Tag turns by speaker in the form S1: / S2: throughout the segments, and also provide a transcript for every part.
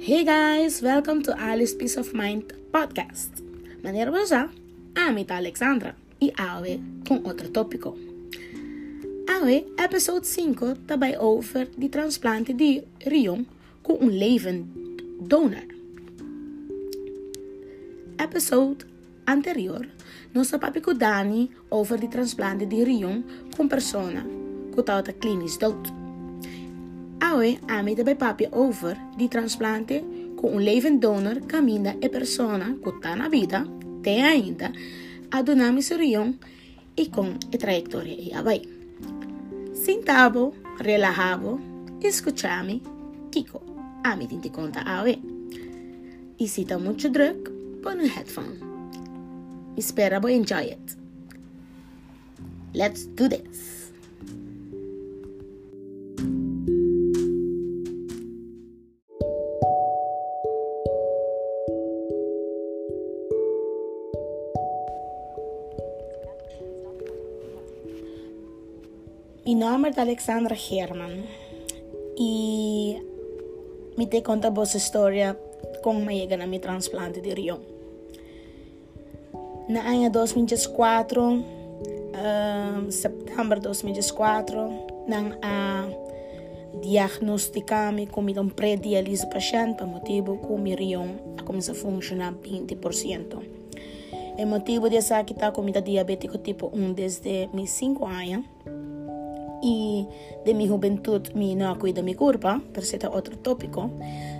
S1: Hey guys, welcome to Alice Peace of Mind podcast. Maneira Boja, Amita Alexandra e Awe com outro tópico. Awe, episode 5, também over de transplante de rion com um levend donor. Episode anterior, nós papico Dani over de transplante de rion com persona que estava clinisch AOE ammette bij papi over di transplante con un levend donor camina e persona cotana vita tem ainda a dinâmica região e con e traiettoria e abai. Sentavo, relajavo, escuchami, Kiko, ami ammette de conta AOE. E se tá mucho druk, pon un headphone. Espera, vou enjoy it. Let's do this! Mi nome é Alexandra Herman e me te conta a história como me chega na mi transplante de rion. Na ano 2004, um, setembro de 2004, nang a diagnosticami como um pré-diálise paciente para motivo que o rion a começar a funcionar 20%. O motivo dessa que está com diabético tipo 1 desde meus 5 anos e de minha juventude me não cuida minha curva, por ser outro tópico.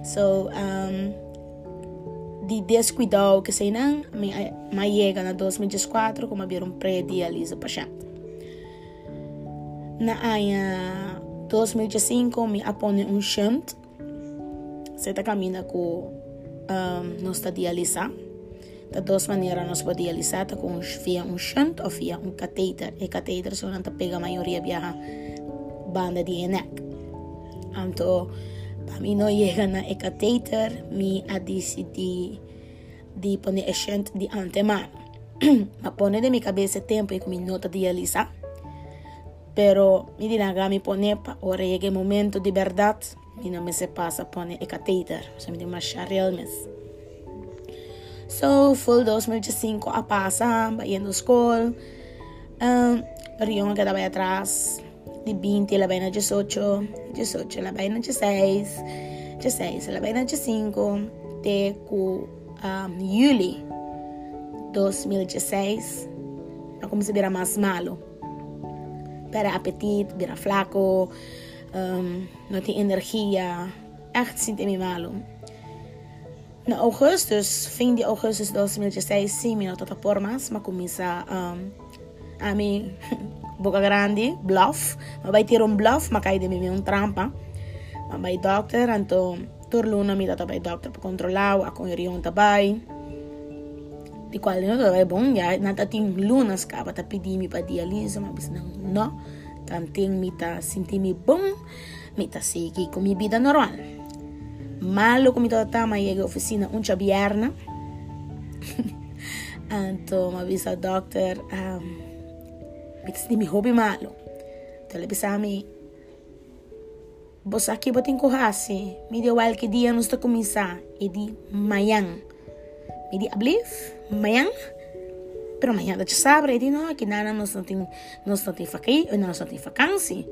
S1: So, um, de descuidado que sei não, me, me chega na 2004 como havia um pré-diálise paciente. Na ano 2005 me apone um shunt, você está caminhando com um, nossa diálise. De duas maneiras nós podemos dialisar, com via um shunt ou via um catéter. E catéter só não pega a maioria banda de neck. Então, para mim não chega na e catéter, me a decidi de pôr a shunt de antemano. Mas pôr de minha cabeça tempo e minha nota dialisar. Pero mi dinaga mi pone pa ora llegue momento de verdade, mi não me se passa pone e catéter, so mi di masha realmente. So, full 2005 a passa, vai indo escola. Um, Rion que estava atrás, de 20 ela vai na 18, 18 ela vai na 16, 16 ela vai na 5, até com um, julho 2016, ela começa a virar mais malo. Para apetite, vira flaco, um, não tem energia, echt sinto-me malo. Na augustus, fim de augustus 2016, sim, minha plataformas, mas começa um, a mim, boca grande, bluff, mas vai ter um bluff, mas cai de mim um trampa, mas vai doctor, então, turluna me dá também doctor para controlar, a conheriam também, de qual não é bom, já, nada tem lunas, acaba tá pedindo para diálise, mas não, não, tanto me tá sentir-me bom, me tá seguir com minha vida normal. malo komitotama jego oficina unčabijarna. anto me bisa doktor, um, ehm, biti s njimi hobi malo. Tole bi sami Bosaki botin kohasi, mi de wal ke dia nusta komisa, edi mayang. Mi di ablif, mayang, pero mayang da sabre, edi no, ki nana nos natin, nos natin faki, o nos natin fakansi.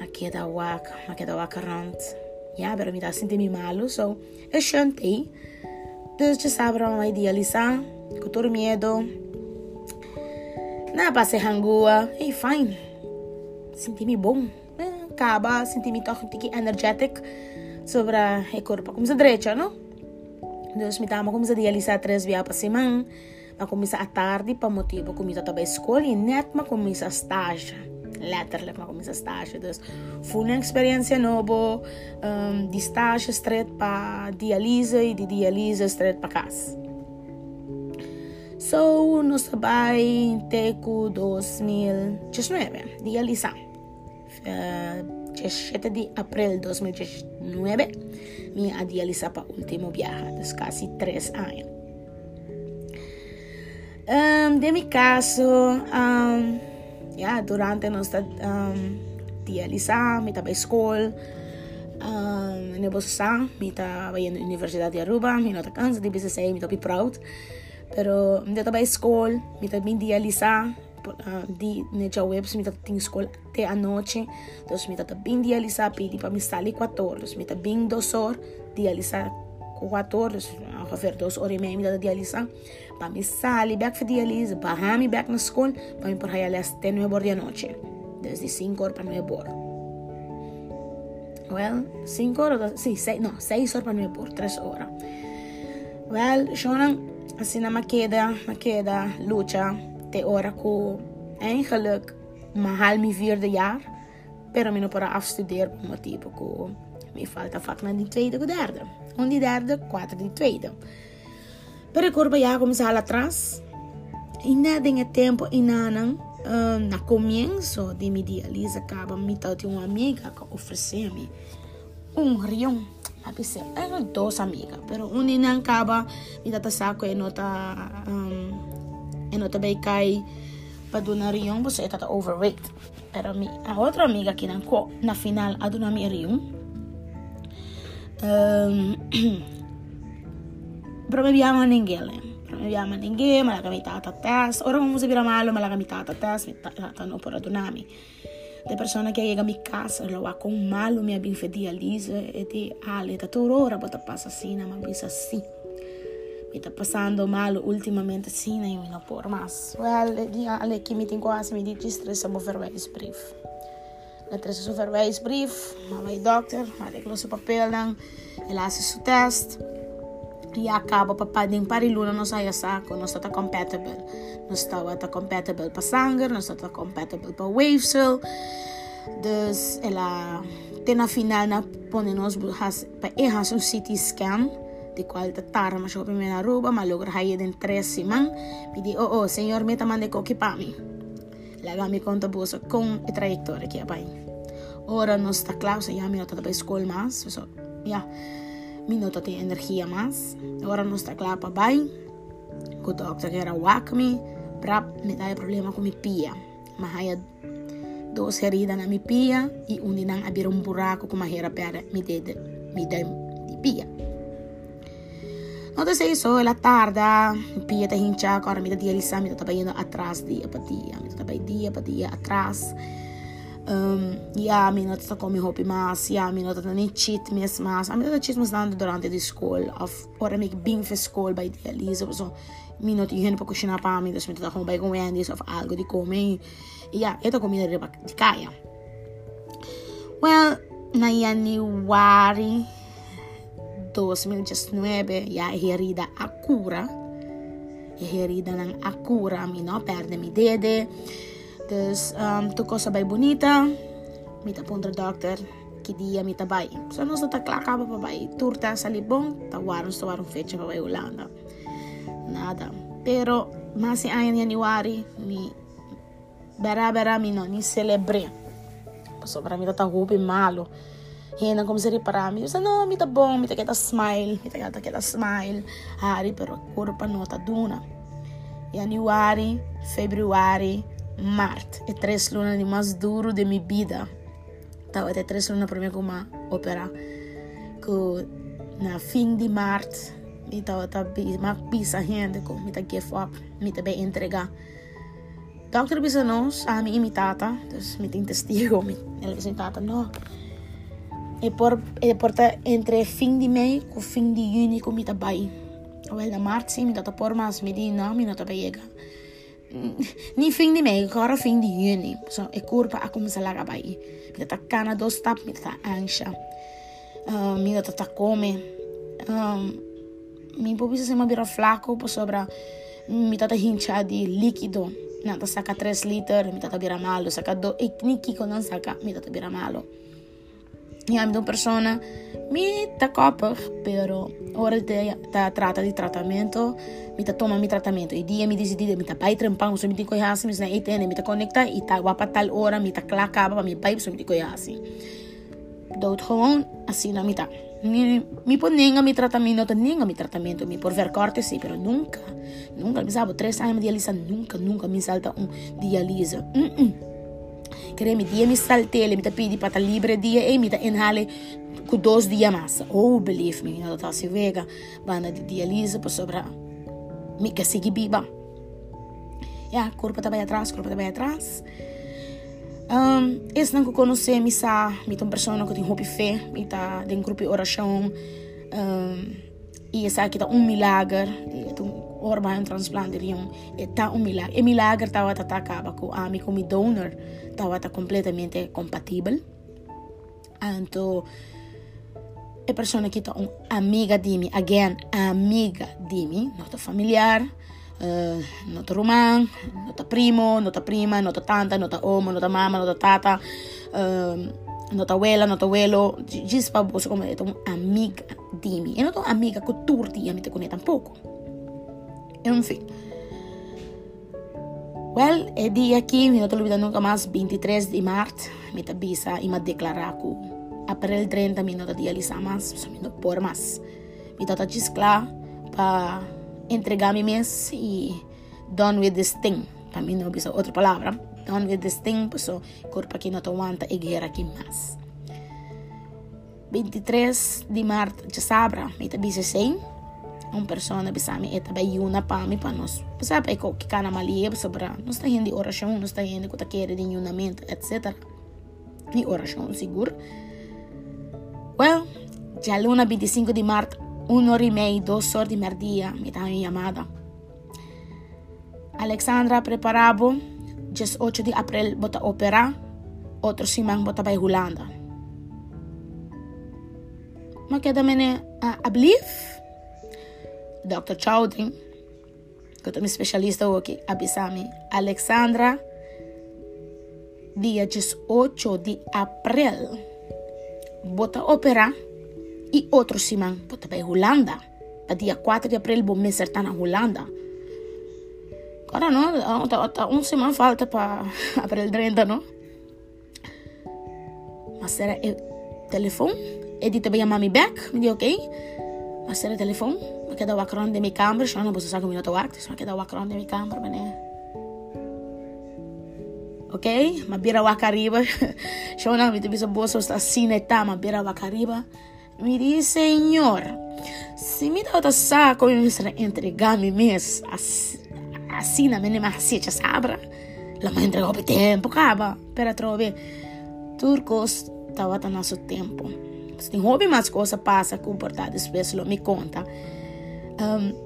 S1: Makeda wak, makeda wak rant. Ja, pero me está sentindo malo, so eu chantei. Dus je sabe uma idealizar, com todo medo. Na passei rangua, e fine. Senti-me bom. Acaba, senti-me toque energetic sobre o corpo. Como se direita, não? Dus me tamo como se idealizar três vezes para semana. Mas começa à tarde para motivo começa a escola e net mas começa a estágio letterlijk maar op mijn stage. Dus voel een experientie nobo, um, die stage stret pa dialyse, die dialyse stret pa kas. So, nos bai teku 2019, dialisa. Uh, di april 2019, mi a dialisa pa ultimo viaja, dus deci casi tres años. Um, de mi caso, um, yeah, durante nuestra um, tía Lisa, mi taba school, um, ne bosa, mi Universidad de Aruba, mi nota cansa de BCC, mi taba proud. Pero mi ah, taba school, mi taba Lisa, uh, di neja webs, mi taba ting school anoche, dos mi taba bin tía Lisa, pidi pa mi sali 14, mi taba bin dos or, tía Lisa 14, a ver dos horas y media mi taba. Mi sali back for dialisa, pa mi back na school, pa mi por haya las 10 horas de noche. Desde 5 horas para 9 horas. Well, 5 horas, sí, 6, no, 6 horas para 9 por 3 horas. Well, Shonan, assim na maqueda, maqueda, lucha, te ora ko eigenlijk mahal mi vierde jaar, pero mi no para afstuderen por motivo ko mi falta vak na die tweede o derde. On die derde, quatro die tweede. Pero ya começar lá atrás, e nada em tempo inanang, uh, na comienzo de mi diálise acaba me de uma amiga que ofereceu-me um rião a pensei eram duas amigas pero uma não acaba me dá saco e nota um, e nota bem cai para donar rião você está overweight. Pero mi, a outra amiga que na, na final a donar rião um, probeviamo nel game. Probeviamo nel game, me l'ha capitata a test Ora non si dirà male, me l'ha capitata a testa, tanto per radunarmi. Le persone che arrivano a casa, lo va con male, mi abbiamo di Alice e di Ale, da tua ora, poi passa sì, ma mi sa sì. Mi sta passando male ultimamente, sì, e mi non può, ma Ale che mi tengo quasi, mi dice stressa, ma fermo il brief. La tres supervised brief, ma vai doctor, ma le glosse papel, e la su test. E acaba papading pariluna não saia saco, não está compatible. Não está compatible para sangue, não está compatible para wavesel. Dus ela tem na final na põe nos para errar um CT scan de qual te tara mas eu primeira ruba mas logo aí de três semanas pedi oh oh senhor meta mande coque para mim lega me conta bolsa com a trajetória que é bem ora não está claro se já me nota para escola mas so, yeah minuto tem energia mais. Agora não está claro para bem. O doctor quer me para me dar problema com minha pia. Mas aí duas feridas na minha pia e um não abrir um buraco com uma hera para me dar me dar de pia. Não sei isso, ela tarda, pia está hinchada, agora me dá dia lição, me está indo atrás dia para dia, me está dia para dia atrás. Um, ja, mi not sta komi hopi mas, ja, mi not ni cheat mes mas. A mi not cheat mes dando durante di school. Of ora mi bing för school by di Elisa. So, mi not igen pa cucina pa mi, dus mi tot gewoon bij con Wendy's of algo di come. Ja, ito comida di di kaya. Well, na Januari 2019, ja, herida a cura. Herida ng akura, mi no, perde mi dede. Dus um, toen kost bij bonita, een onder dokter, que dia me tabay. So nós tá claca pa bay. Turta sa libong, tawaron sa warong fecha pa bay Holanda. Nada. Pero masi ayan Januari, mi bera-bera mi no, ni celebre. So para mi tata hupi malo. Hina como se reparar mi. Sa no, mi tá bom, mi tá kita smile, mi tá kita kita smile. Hari pero corpo nota duna. Januari, Februari, Três lunas de mais duro minha vida. Estava até três lunas para mim como uma ópera. Que na fim de Marte, me estava tá uma pisa gente com me tá give up, me tá bem entregar. Dokter bisa nos a mi imitata, dus me tem testigo, me ela bisa imitata no. E por e porta entre fim de maio com fim de junho com me tá bem. Well, na Marte, me tá por mas me di não, me não tá bem ni nie vriende my gare vriende hier nie. So ek koer pa akom salaga bai. mi ta kana do stap met ta ancha. Uh, mi eh, ta ta come. Um, mi popi se mi bira flaco po sopra mi tata hincia di liquido. Nata saca 3 liter, mi tata bira malo, saca 2 e nikiko non saca, mi tata bira malo. ja de persona me está capaz, pero ahora te, te trata de tratamiento, me te toma mi tratamiento. Y día me decidí, me te va a trampar, me te coge así, me te ETN, me te conecta y te va para tal hora, me te clacaba, me pues, va a ir, me te coge así. Dood gewoon, así na mitad. Mi, mi pues, ponenga mi tratamiento, tenenga mi tratamiento, mi por ver corte, sí, pero nunca, nunca, me sabo tres años de dializa, nunca, nunca me salta un dializa. Mm -mm. Querer me dia me saltele, me tá pedi para livre dia e me tá inhale com dois dias mais. Oh, believe me, não tá se vega, banda de dialise para sobrar. Me que seguir biba. Ja, corpo tá bem atrás, corpo tá bem atrás. Um, esse não que conhece, me sa, me tem pessoa que tem hobby fé, me tá um grupo de oração. Um, e essa aqui tá um milagre, oorbaar een transplantering está eh, un milagro. e milagro estaba atacaba con a ah, mi con mi donor estaba completamente compatible. Anto e persona que está amiga di mim, again, amiga di mim, nosso familiar, eh, uh, nosso romano, nosso primo, nossa prima, nossa tanta, nossa oma, nossa mama, nossa tata, eh, uh, nossa abuela, nosso abuelo, diz para você como é, amiga de mim. Eu não estou amiga com tudo, a mim te conhece. Enfim. Well, é dia aqui, não te olvidando nunca mais, 23 de março, me te avisa e me declarar que april 30 me não te dializar mais, me não por mais. Me te diz claro para entregar-me mesmo e done with this thing. Para mim não é outra palavra. Done with this thing, so corpo aqui não te aguenta e guerra aqui mais. 23 de março de sabra, me te bisa sem. Uma pessoa bisa me eta bai una pa mi pa nos. Sabe é que kana malia sobre nós está indo oração, nós está que tá querendo de unamento, etc. Ni oração seguro. Well, já luna 25 de março una hora y media, dos horas de merdia, me estaba llamada. Alexandra preparava, just 8 de abril, bota opera, outro semana bota para Holanda. Mas que também a ablief? Dr. Chowdhury, que eu sou especialista aqui, abisame. Alexandra, dia 18 de abril, bota opera, e outro semana para para Holanda. Para dia 4 de abril me acertar na Holanda. Agora não, tá, tá um semana falta para abril 30, não? Mas era o telefone. Ele também a mami back, me disse ok. Mas era o telefone. Eu quero dar o acrón de minha câmera. Eu não posso saber como eu estou aqui. Eu quero dar o acrón de minha câmera, né? ok? Mas bira o acariba. Eu não me tive bolsa está assim, tá? Mas bira o acariba. Me diz, Senhor, se me dá o saco e me entregar-me mesmo, assim na minha macete, sabe? La me entregou por tempo, acaba. Para trove, turcos estava no nosso tempo. Se tem hobby mais coisa passa, comportado, espécie, me conta. Um,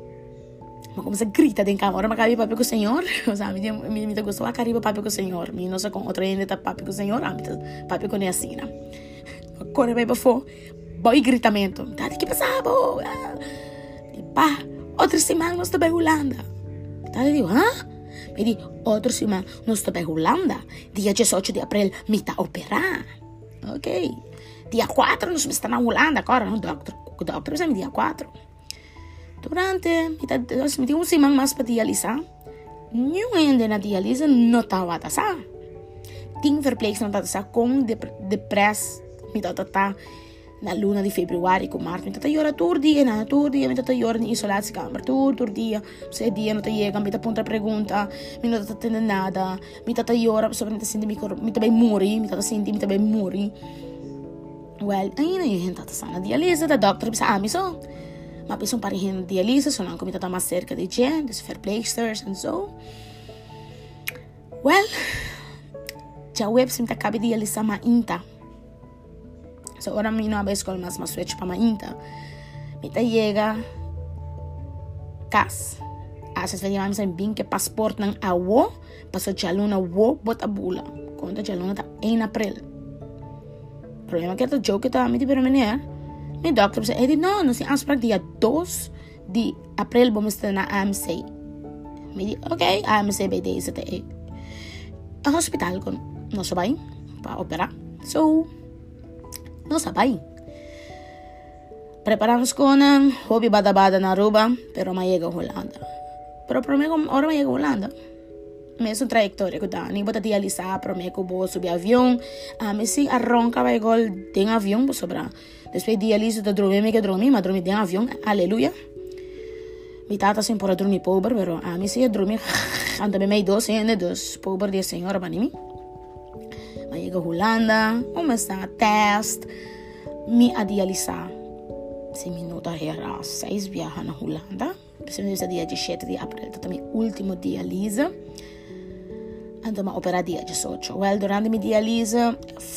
S1: como se grita da câmera, mas papo com o Senhor, sabe? Me, me, gostou a cariba papo com o Senhor. Me não sei com outra ainda tá papo com o Senhor, papo com a Neacina. Corre bem para fora boy gritamento. Tá, que passava? E pá, outra semana nós estamos Holanda. Tá, digo, hã? Me diz, outra semana nós estamos Holanda. Dia 18 de abril, me tá operar. Ok. Dia 4 nós estamos na Holanda agora, não, doctor? O doctor precisa dia 4. Durante mitad de 2011 más patializa, nunca na dializa no tawata sa. Ting verpleegster na tata sa kung depress mitad tata na luna di februari ko mart mitata yora turdia na turdia mitata yora ni isolat si kamar tur turdia se dia no te llega mitata punta pregunta. Mi no tata na nada mitata yora sobre mitata sindi mi corpo mitata bay muri mitata sindi mitata bay muri well ayun na yun tata sana dializa da doctor sa amin ah, so Maar bij zo'n paar geen dialyse, zolang kom je dat allemaal cerca di gente, dus verpleegsters en zo. Well, ja web sim takabi dialyse ma inta. So ahora mi no habéis con más más switch para ma inta. Mita llega cas. Haces ver llevamos en bin que pasport nan awo, paso chaluna wo botabula. Conta chaluna ta en april. Problema que to joke ta mi ti pero menear. Min doktor sa eh, edi no, no si anspraak dia 2 di april bomusta na AMC. Mi di okay, AMC by day sa tae. Eh, ang hospital kon no sabay pa opera. So no sabay. Preparamos ko ng eh, hobby bada-bada na Aruba, pero mayega Holanda. Pero prometo, ahora mayega Holanda. Mesmo trayectória que dá. Nem bota dialisar para mim que vou subir avião. Ah, mas se arranca vai igual tem avião para sobrar. Depois dialisa de dormir, me que dormir, mas dormir tem avião. Aleluia. Mi tata sem por dormir pobre, pero a mim se dormir anda bem meio doce, ainda dos pobre de senhora para mim. Mas chega Holanda, começa a teste, me a dialisar. Se minutos era seis viajar na Holanda, principalmente dia 17 de abril, também último dialisa. andoma operadija će se očo. Well, durante mi dijalize,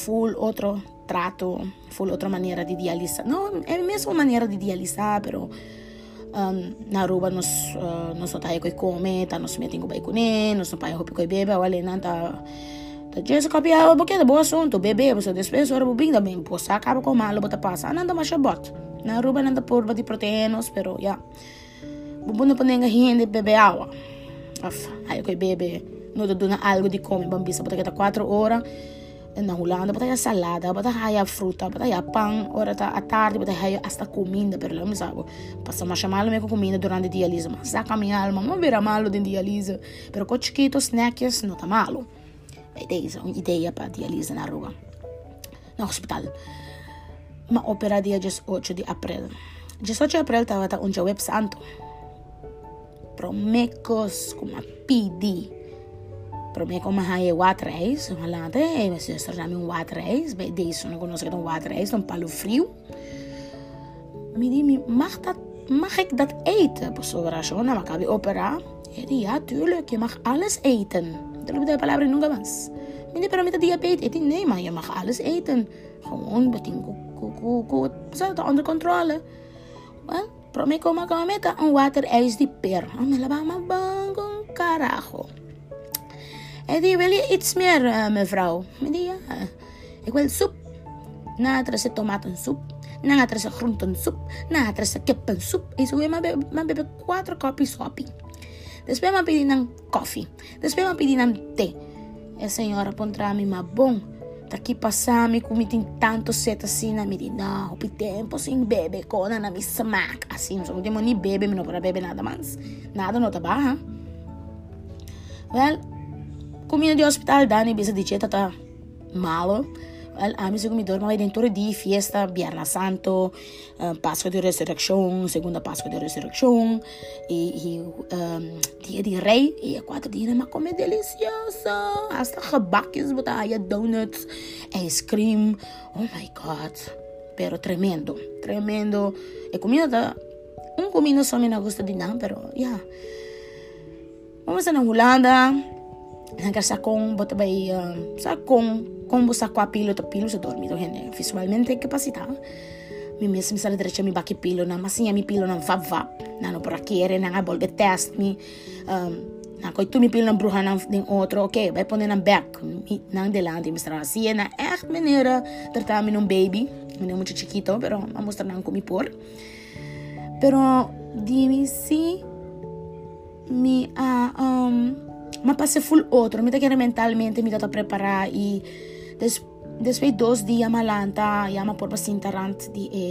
S1: full otro trato, full otro maniera di dialisa. No, è la stessa maniera di dialisa, però um, na ruba non uh, eh, nos tayo koy come, ta nos meeting ko bay kunin, nos payo hopi koy bebe, wale nan ta ta jesu kapi a bo keda bo assunto, bebe, bo so despenso, ora bo bing da bing, bo sa karo ko malo, bo ta pasa, ananda ma shabot. Na ruba nanda purba di proteinos, pero ya. Yeah. Bubuno pa nenga hindi bebe awa. Af, ayo koy bebe. No do na algo de come, bambisa, bota kita 4 horas na Holanda, botava salada, botava fruta, botava pão, ora tá à tarde, botava hasta comida, pero lá me sabe, passa mais chamar com comida durante a diálise, mas saca minha alma, não vira malo de diálise, pero com chiquito snacks não tá malo. É ideia, uma ideia para diálise na rua, no hospital. Ma opera dia 18 de abril. 18 de abril estava um web santo. Promecos com uma PD. probeer om ga je waterijs. te laten, mijn zuster nam een waterijs. Bij deze zon kon ik een waterijs, een palo frio. Mag, dat, mag ik dat eten? Besora, zo, nam ik opera. Ja, tuurlijk, je mag alles eten. Dat loopt de palabra nunca más. Mini para met diabetes eten. Nee, maar je mag alles eten. Gewoon, beting, altijd onder controle. Wel, probeer om gaan met een waterijs die per. Ah, Amelabama bang, carajo. Uh, ah. E die wil je iets meer, uh, mevrouw? Die, ja. Ik wil soep. Nader is tomatensoep. Nader is groentensoep. Nader is kippensoep. soup. zo weer maar bij quattro koppie soppie. Dus wij maar pidi ng koffie. Dus wij maar pidi ng thee. E signora pontrami ma bon. Daqui passami comitem tanto seta assim na miri. Não, o tempo sem bebe, cona na mi smack. Assim, ah, não somos demoni bebe, não para beber nada mais. Nada, não tá. Well, Comida de hospital dani bisa dieta ta malo. Well, a mim comidor mas dentro de fiesta, Viernes Santo, uh, de Ressurreição, segunda Páscoa de Ressurreição, e, e um, dia de rei, e é quatro dias, mas como é delicioso. Hasta gebakjes, botaya, donuts, ice cream. Oh my God. Pero tremendo, tremendo. E comida da... Um comida só me não gosta de não, pero, yeah. Vamos na Holanda, Hanggang sa kung bota bay uh, sa kung kung busa kwa pilo to pilo sa dormido hene visualmente capacità mi mesmo sa direita mi baki pilo na masinha mi pilo na vav vav na no para quiere na nga bolbe test mi um, na koi tu mi pilo na bruha na ding outro ok vai poner na back na delante mostrar assim na echt maneira tratar mi num baby mi muito chiquito pero a mostrar na como por. Pero dimi si mi a uh, um, mapasya full otro mita kira mentalmente mita ta prepara i des dos di amalanta yama porpa sintarant di e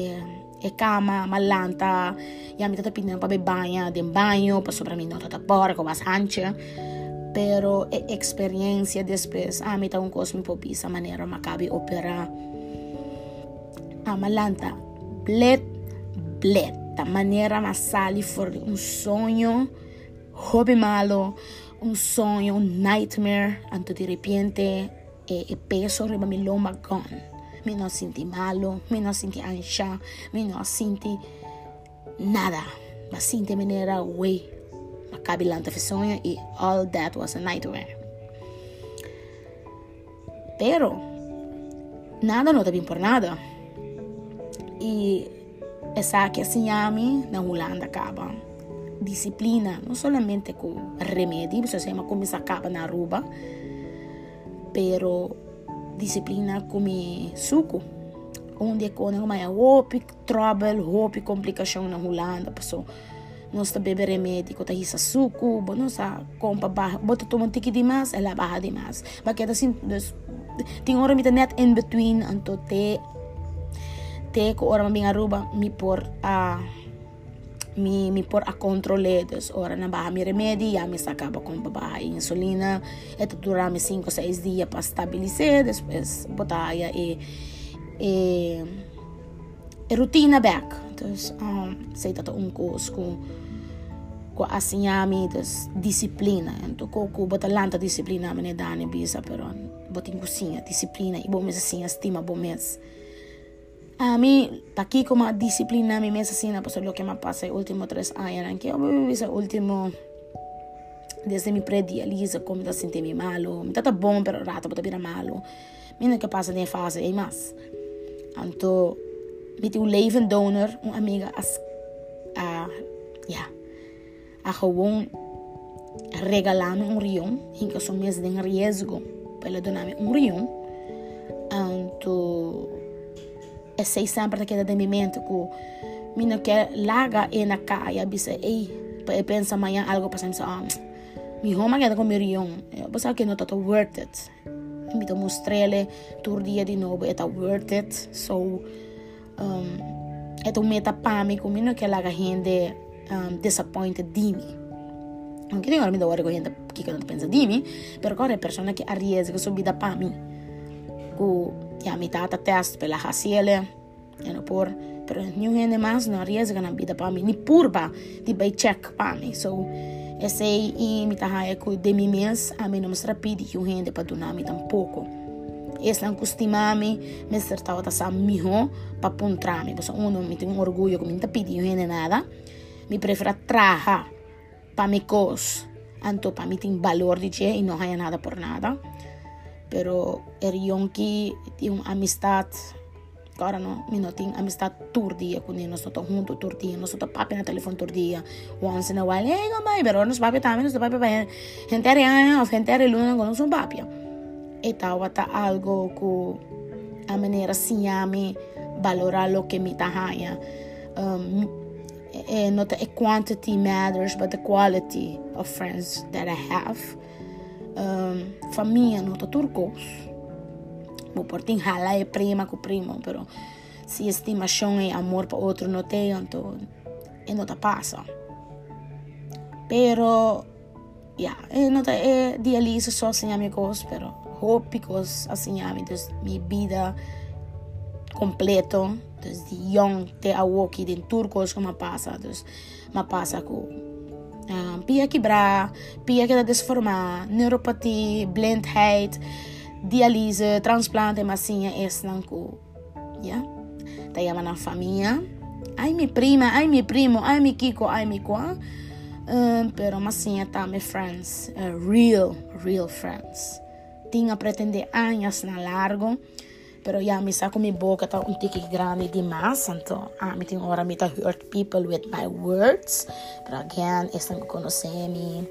S1: e cama malanta yama mita ta pinna pa be bagna den bagno pa sopra mi nota ta porco basanche pero e experiencia despes amita ah, un cosmo popisa manera makabi opera amalanta blet blet ta manera masali for un sogno hobby malo un sonho, un nightmare, anto di repente e, e peso mi loma gone. Mi non senti malo, mi non senti ansia, mi non senti nada. Ma senti manera way. Ma cabi l'anta sonho e all that was a nightmare. Pero, nada está bem por nada. E essa que assim, na Holanda acaba disciplina, não somente com remédio, você chama como se acaba na ruba, pero disciplina como suco, onde é quando mais hope trouble, hope complicação na Holanda, pessoa não está bebe remédio, está risa suco, não está compra barra, bota toma um tique demais, ela barra demais, porque assim, tem hora me net in between, anto te te ko ora mabing aruba mi por a uh, mi, mi por a controle des ora na baha mi remedi ya mi sacaba com babaha insulina. Eto durame 5 6 dias para estabilizar depois botar e e e rotina back. Então um, sei tato um curso com assim a mi des disciplina. Então com com botar lanta disciplina me ne dane bisa pero botin cozinha, disciplina, e bom mesmo assim, estima bom mesmo. A mí, aquí como disciplina, a mí me asesina, pues es lo que me pasa los últimos tres años, que yo viví último, desde mi predializa, como me sentí malo, me está bom, pero rato me está malo. Mira que pasa en fase y más. Entonces, met uw leven donor, een amiga, als uh, ja, a gewoon regalarme un rion, en que son mis de riesgo para donarme un rion. Sei sempre naquele de mente que mina quer larga e na caia, bisa, ei, eu penso amanhã algo para mim, ah, mi homa quer com meu rion, eu penso que não está worth it. Me to mostrele tur dia de novo, é worth it, so um, eto meta pami kumino que laga gente um, disappointed di mi. Non che ora mi devo gente che non pensa di mi però ora è persona che arriesga subito pami ku que a mitad da testa pela raciele, e no por, pero nenhum mais não arriesga na vida para mim, nem purba di bem check para mim, so, esse e me tá aí com de mim mês, a mim não me strapide que o rende para donar me tampouco. Esse não costuma me, me certava tá sa miho para pontar me, porque um não me tem um orgulho que me tá pedi o rende nada, me prefere trabalhar para me cos, então para mim tem valor di che e não ganha nada por nada. Pero er yonki uma amistade agora não me não tem amistade todo dia com nós estamos juntos todo dia nós estamos papo no telefone todo dia once in a while hey vai pero nós papo também nós papo vai gente é gente é luna com nós um papo itawa ta algo ku a maneira sinyami valora lo que mi tahaya um, e not the quantity matters but the quality of friends that I have família nota turcos mo portin hala e prima com primo pero se estimação e amor para outro não tem então e não passa pero ja, e não é dializa só sem amigos pero tópicos assim hábitos minha vida completo desde young te awoki den turcos como passa dus ma passa com uh, pia quebrar pia que desformar neuropatia blindheid dialyse transplante massinha esse não com ja tá chama na família. Ai minha prima ai meu primo ai meu kiko ai meu qua um, pero massinha tá my friends uh, real real friends. Tinha pretender anos na largo Pero ja, mi sa mi boca tá um tique grande demais, então a ah, mi tem hora mi hurt people with my words. But again, estão conhecendo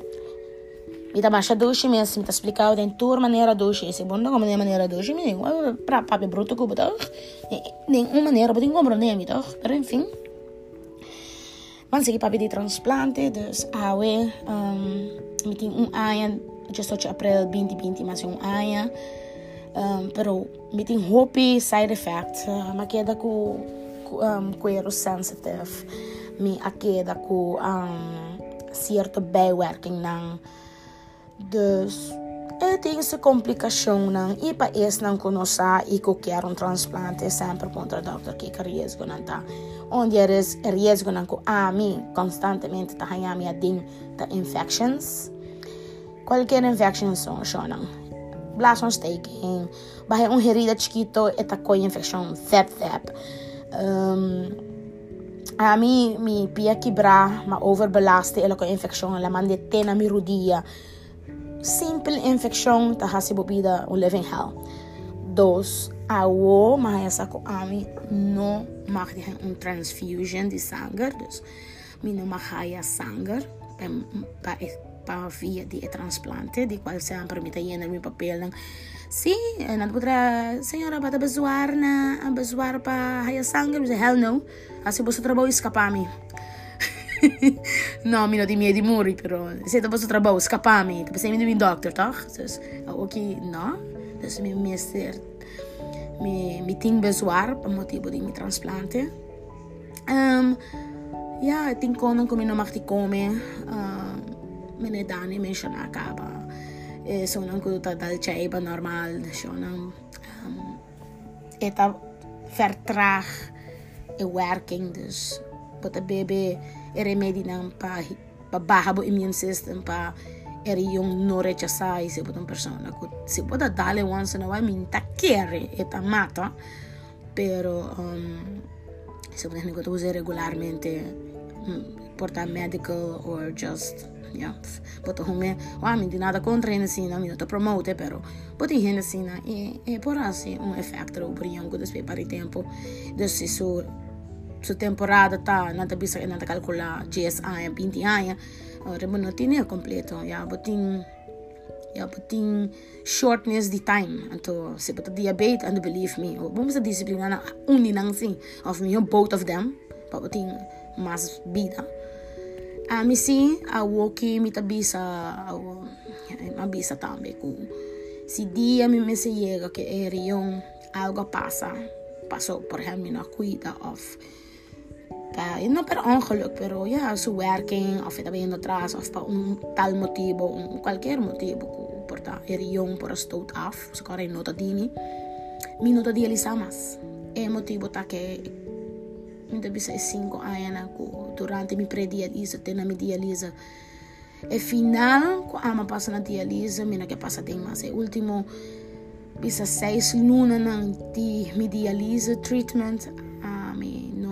S1: Mi tá baixa doce mesmo, mi tá explicado de toda maneira doce. E segundo como de maneira doce, mi digo, pra papi bruto que botar. Nenhuma maneira, botem compro nem mi tá. Pero enfim. Mas aqui papi de transplante, dus awe, um, mi tem um aia, 18 april 2020, mas um aia um, pero meeting hopi side effect uh, makeda ko um, queer sensitive. Mi akeda ko um, cierto bijwerking ng dus eting eh, sa komplikasyon ng ipais ng kuno sa iko kierong transplante sempre kontra doktor ki ka riesgo ng ta. Onde res riesgo ng ko ami ah, constantemente ta hayami adin ta infections. Qualquer infection são chonang bahia um herida chiquito eta com infecção thep thep. Um, a mim mi pia quebrar, ma overbelaste ela com infecção, ela mande tena mi rodia. Simple infecção ta hasi bobida o living hell. Dos, a o ma essa com a mim não mag um transfusion de sangue, dus mi não mag sangue para pa via di transplante, di qual sempre mi tagliano il mio papel. Sì, non potrà, signora, bata bezoar na, bezoar pa haya sangue? Dice, hell no, assim posso trabalhar escapar-me. no, mi non di miei di muri, però se posso trabalhar escapar-me, tipo, sei mi doctor, toch? Dus, ok, no, dus mi meester, mi, mi ting bezoar, per motivo di mi transplante. Um, ja, ik denk koning kom je nog mag die komen. Um, من انيميشن عكعبة سونان كودو دالشعيبة نورمال شونان إتا vertraag in werking dus but a baby ere medi nan pa pa bahabo immune system pa eri yung nore cha sai se botun persona ku si bota dale once in a while min ta kere e mata pero um, se bota ne usare regolarmente porta medical or just Yep. But home wami di nada kontra hensina mi to promote pero but in hensina e e porasi un effect u bringo des pe pari tempo des su su temporada ta nada bisa nada calcula GSI 20 aia remo no tine completo ya botin ja, puting shortness di time. Anto, si pata diabate, and believe me, o bumis sa disiplina na uninang si, of me, both of them, pa puting mas bida a mi sim a woki mi tabisa a mabisa tambe ku si dia mi me se llega que eri yung algo pasa pasó por ejemplo na cuida of pa, no per ongeluk, pero ja, su werking, of está viendo atrás, of pa un tal motivo, un cualquier motivo, porta eri jong por stoot af, kan jag nota dini. Mi nota di elisamas. E motivo ta che mi devi sei 5 anni durante mi pre-dialisa, tena mi dialisa. E final, ko ama passa na dialisa, mina che passa tem mas e ultimo bisa 6 luna nang di mi dialisa treatment,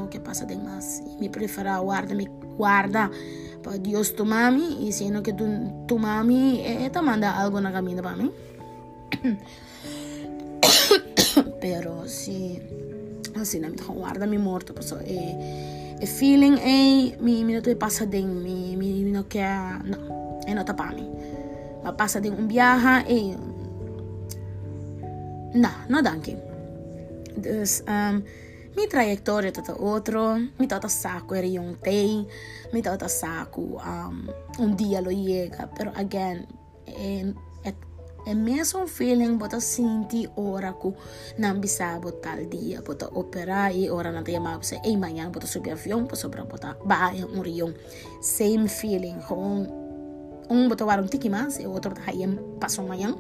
S1: que pasa de más. Mi prefera guarda, mi guarda para Dios tu mami y si no que tu, tu mami eh, te manda algo en la camino para mí. Pero si Ah, nasinamit gewoon waar dat mi morto perso e e feeling e mi minuto no pasa ding mi mi mi no ke no e no tapami ma pasa ding un viaja e no no danke. Dus um, ehm, mi traiectoria tata otro mi tata saco era un te mi tata saco um, un dia lo llega pero again e Емесом филинг бота синти ораку нам бисабо tal día boта opera y ora na tía mabse y mañana boта subir avión pues sobra boта bahía un rión same feeling con un boto war un tiki más y otro hayem paso mañana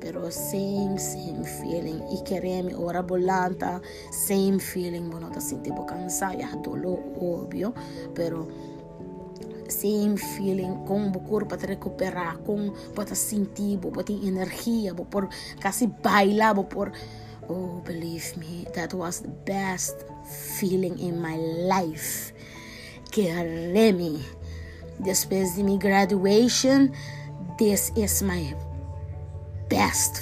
S1: pero same same feeling. Y quereme ora volanta same feeling bonota sinti bo cansada dolor obvio pero same feeling o corpo para recuperar com para sentir para ter energia por quase bailar por. Oh believe me that was the best feeling in my life. Que remi depois de minha graduation this is my best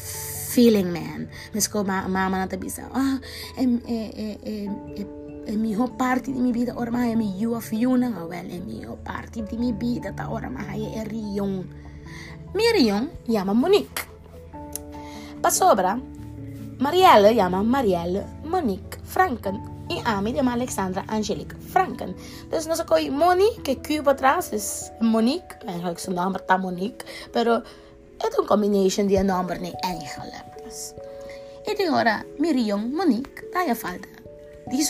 S1: feeling, man. Mas a mama na tabisa, ah, é, é, é, en mi hijo parte de mi vida ormai è mi you of yuna wel en mi hijo parte di mi vita ta ahora más hay el rion. Mi rion Monique. Pa sobra Marielle llama Marielle Monique Franken y ami mí Alexandra Angelique Franken. Dus no soy Monique que cuba atrás es Monique eigenlijk zijn naam ta Monique pero het een combination die een nummer niet eigenlijk ora mi rion Monique daar je valt die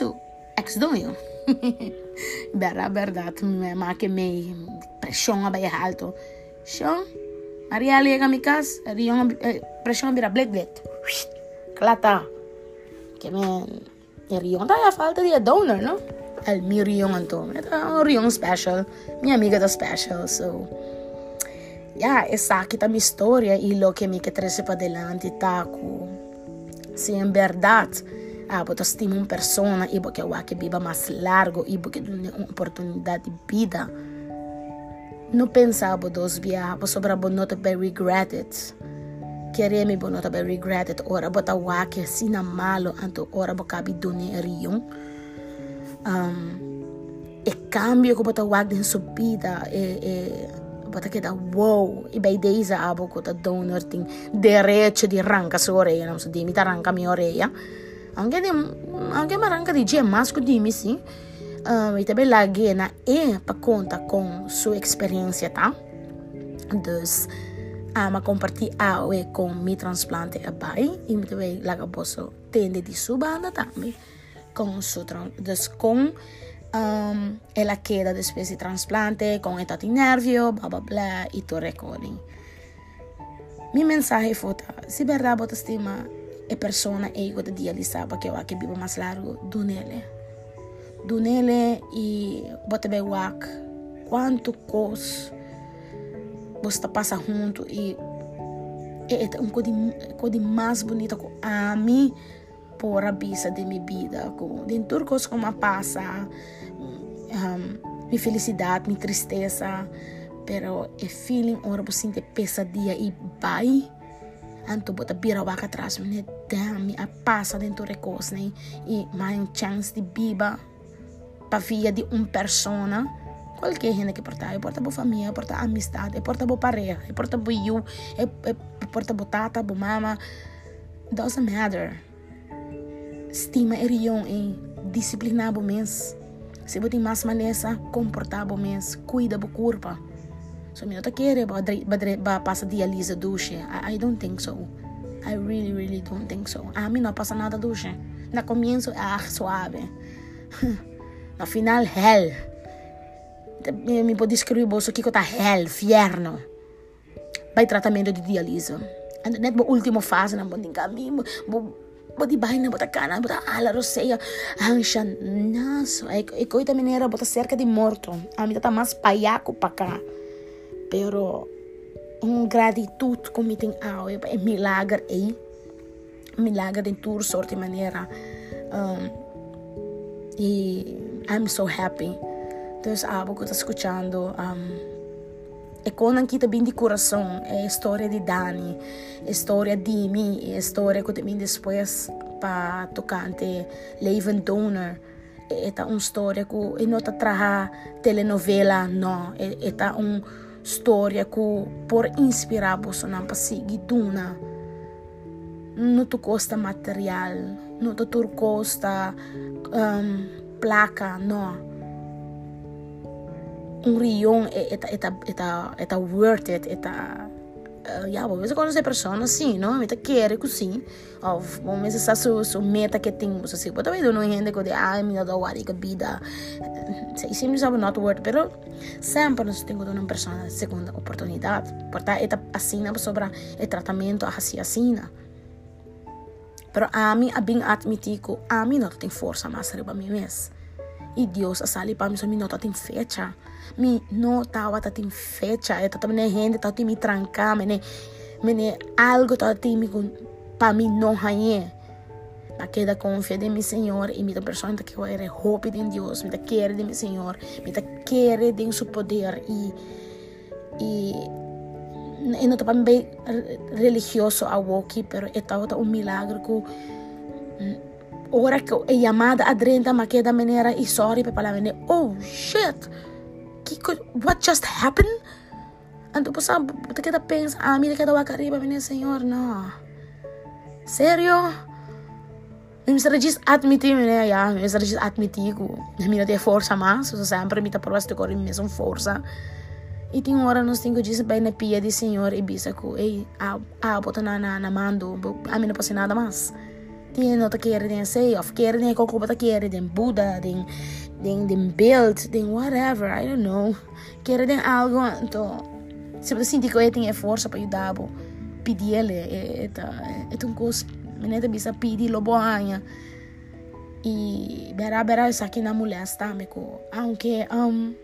S1: ex donho. Berra verdade, ma que me pressão abai alto. Shon, Maria liga mi casa, Rion pressão vira bled bled. Clata. Que me Rion daia falta de donor, no? El mi Rion anto. É um Rion special. Minha amiga da special, so yeah, essa aqui tá minha história e lo que me que trazer para adelante tá com se em verdade Ah, abota estiman persona y porque agua que viva largo y porque tiene una oportunidad de vida. No pensaba dos viabos sobre bonota be regretted. Queria mi bonota be regretted ora bota agua que sin malo anto ora boca bidone rion. Um, e cambio que bota agua en su vida e, e wat che dat wow, bij deze abo ah, dat donor ding, de reetje die ranka sua orelha, não se dimi, tá ranka minha orelha anche, di, anche Maranca di G. Masco di Missi, uh, e também Laguena e para conta com sua esperienza, tá? Dus, ama compartilhar ué, con mi transplante a bai, e também Laga Bosso tende de sua banda também, com sua dus, con um, ela queda de espécie transplante, com etati nervio, blá blá blá, e tu recording. Mi mensagem foi, se verdade, bota estima, e persona ego de dialisa porque eu que vivo mais largo, do nele. Do nele e bote be wak quanto cos você passa junto e é, é um coisa coisa mais bonita que a mim por a bisa de minha vida. Com dentro coisas como passa um, minha felicidade minha tristeza pero é feeling ora você sente pesadilla e vai. Anto bota bira waka atrás me me a passa dentro de coisas né e mais um chance de biba para via de uma persona qualquer gente que porta, porta boa família, porta amistade, porta boa pareja, porta boa you, porta boa tata, boa mama, doesn't matter. Estima é rion em disciplinar bo mens. Se você tem mais maneira, comportar bo mens, cuida bo corpo. So, me não quer ba passa dialisa duche. I, I don't think so. I really, really don't think so. A mim não passa nada duche. Na comienzo, ah, suave. No final, hell me pode descrever bolso que tá hell, fierno. Vai tratamento de diálise. Net bo última fase na bom caminho, bo bo di bahay na bota kana, bota ala roseia, ansha naso. E, coita mineira bota cerca de morto. A mim tá mais paiaco para cá. Pero um gratitude como tem ao é milagre aí. Milagre de tour sorte maneira. Um, e I'm so happy. Deus abo que está escutando. Um, e quando kita bem de coração, é a história de Dani, a história de mim, é a história que também depois para tocante Leven Donor. É uma história que não está traja telenovela, não. É uma história que por inspirar você não para seguir duna. Não te custa material, não te custa um, placa, não un rion eta eta eta eta worth it uh, ja, às vezes quando você persona assim, não, me quer que sim, ou vamos ver se su su meta que tem, você assim, pode ver não gente que ah, me dá wari que vida, sei sim sabe not worth, pero sempre nós temos uma pessoa segunda oportunidade, portanto, eta assim sobre o tratamento assim assim, pero a mim a bem admitir que a mim não tem força mais para mim mesmo. E Deus a sali para mim só me não tem fecha mi no estaba tatin fecha, eh, esta también gente, está mi tranca, mene, mene algo está mi para mí no hay. Eh. Me queda confía de mi Señor y mi persona que quiere hope en Dios, me quiere de mi Señor, me quiere de su poder y y e não estava bem religioso a walkie, pero estava um milagre que mm, ora que é chamada a drenta maqueda maneira e sorry para lá oh shit what just happened? Anto po sa, buta kita pensa, ah, mira kita wakariba, minha senhor, não. Sério? Mi sa regis admitir, né, ya, mi sa regis admitir que mi não tem força mais, so sempre mi ta prova sto corri mesmo força. E tem hora temos que dizer bem na pia de senhor e bisa que, ei, a, a, bota na, na, na mando, a mim não passa nada mais. Tem nota que era de sei, of que era de coco, bota que era de Buda, de ding ding build, ding whatever, I don't know. Quiero ding algo to. Sempre sentico che è forza per aiutarlo. PDL è eh, è eh, un ah, cos mineta bisa PD lobo anya. E berá berá sa che na mulher sta me co. Anche um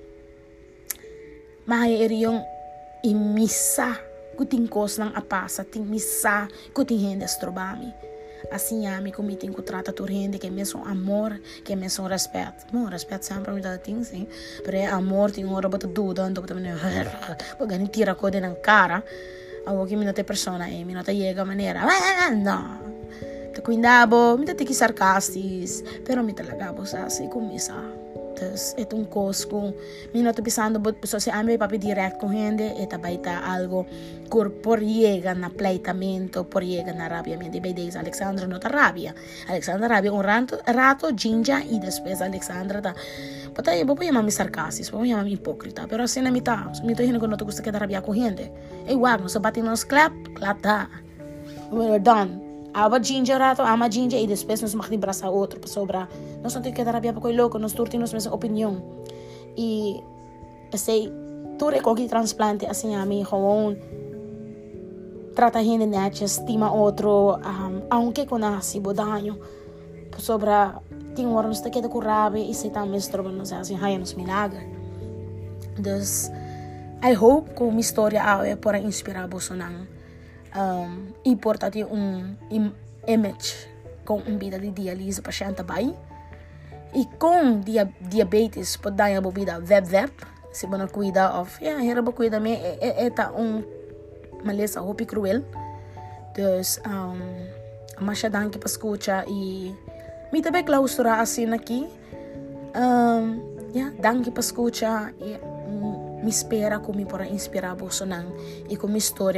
S1: mai erion imissa kuting kos ng apasa ting misa kuting hendes trobami. assim a mi comita encontrata tu rende que mesmo amor que mesmo respeito. Bom respeito sempre me dá ting sim. Porque amor tem hora bota duda ando bota me porque nem tira coisa na cara. A o que me nota persona e me nota chega maneira. Não te cuidavo mi dá te que sarcastis pero mi te lagavo sa se começa Tapos, itong course kung may natupisan bot so pues, si Ami papidirect kung hindi, itabayta algo kur poriega na pleitamento, poriega na rabia. Miente by days, Alexandra no ta rabia. Alexandra rabia un rato, rato ginja y después Alexandra ta Patay, pues, vos puedes llamarme sarcasis, vos llamarme hipócrita, pero así na mitad, mi to hijo no te gusta que te rabia con gente. Igual, no se batimos clap, clap ta. We're done. Aba ginger rato, ama ginger e depois nós braçar outro para sobrar. Nós não temos que dar rabia para louco, nós turtimos nossa opinião. E sei, tu recolhe transplante assim a mim, gewoon trata gente net, estima outro, um, aunque conhece o danho. Sobra, tem hora nós queda com rabia e se também estroba nos assim, raia nos milagre. Dus, I hope que minha história é para inspirar você um, e portanto um image com um vida de diálise paciente vai e com dia, diabetes pode dar bebida web web se você cuida of yeah, era cuida me é, é, é um maleza hopi cruel. Dus um, mas danke para escuta e me também clausura assim aqui. Um, yeah, danke para escuta e me espera como para inspirar você não e com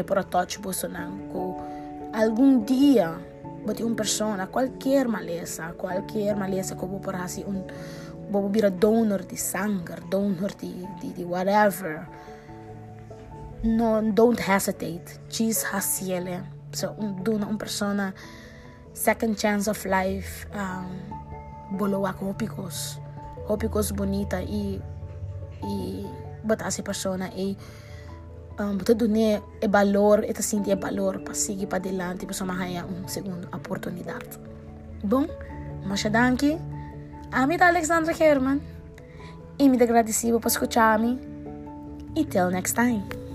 S1: para touch você não que algum dia bati uma pessoa qualquer maleza qualquer maleza como para assim um vou virar donor de sangue donor de, de, de whatever. No don't hesitate. Cheese hasiele so um, duna uma pessoa second chance of life um, bolo ako hopikos hopikos bonita e e bata si persona e um, bata dune e valor e sinti e valor para seguir para adelante para mahaya um segundo oportunidade bom mas danke Amit Alexandra Herman. E me agradecido por escutar-me e till next time